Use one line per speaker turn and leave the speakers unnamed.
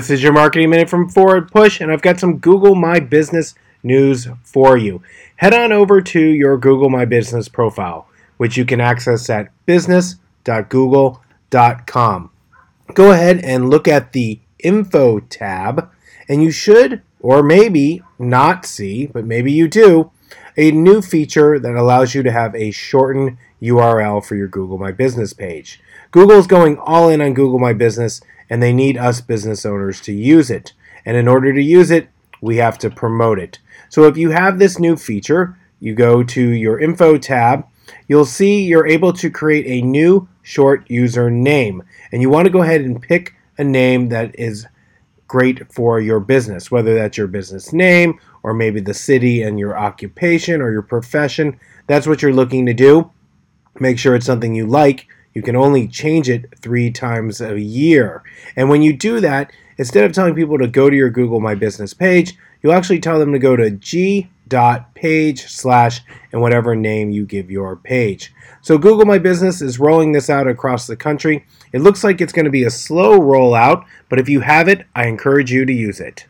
This is your marketing minute from Forward Push, and I've got some Google My Business news for you. Head on over to your Google My Business profile, which you can access at business.google.com. Go ahead and look at the Info tab, and you should, or maybe not see, but maybe you do, a new feature that allows you to have a shortened URL for your Google My Business page. Google's going all in on Google My Business, and they need us business owners to use it. And in order to use it, we have to promote it. So if you have this new feature, you go to your Info tab, you'll see you're able to create a new short user name. And you want to go ahead and pick a name that is great for your business, whether that's your business name or maybe the city and your occupation or your profession. That's what you're looking to do. Make sure it's something you like. You can only change it three times a year. And when you do that, instead of telling people to go to your Google My Business page, you'll actually tell them to go to g.page slash and whatever name you give your page. So Google My Business is rolling this out across the country. It looks like it's going to be a slow rollout, but if you have it, I encourage you to use it.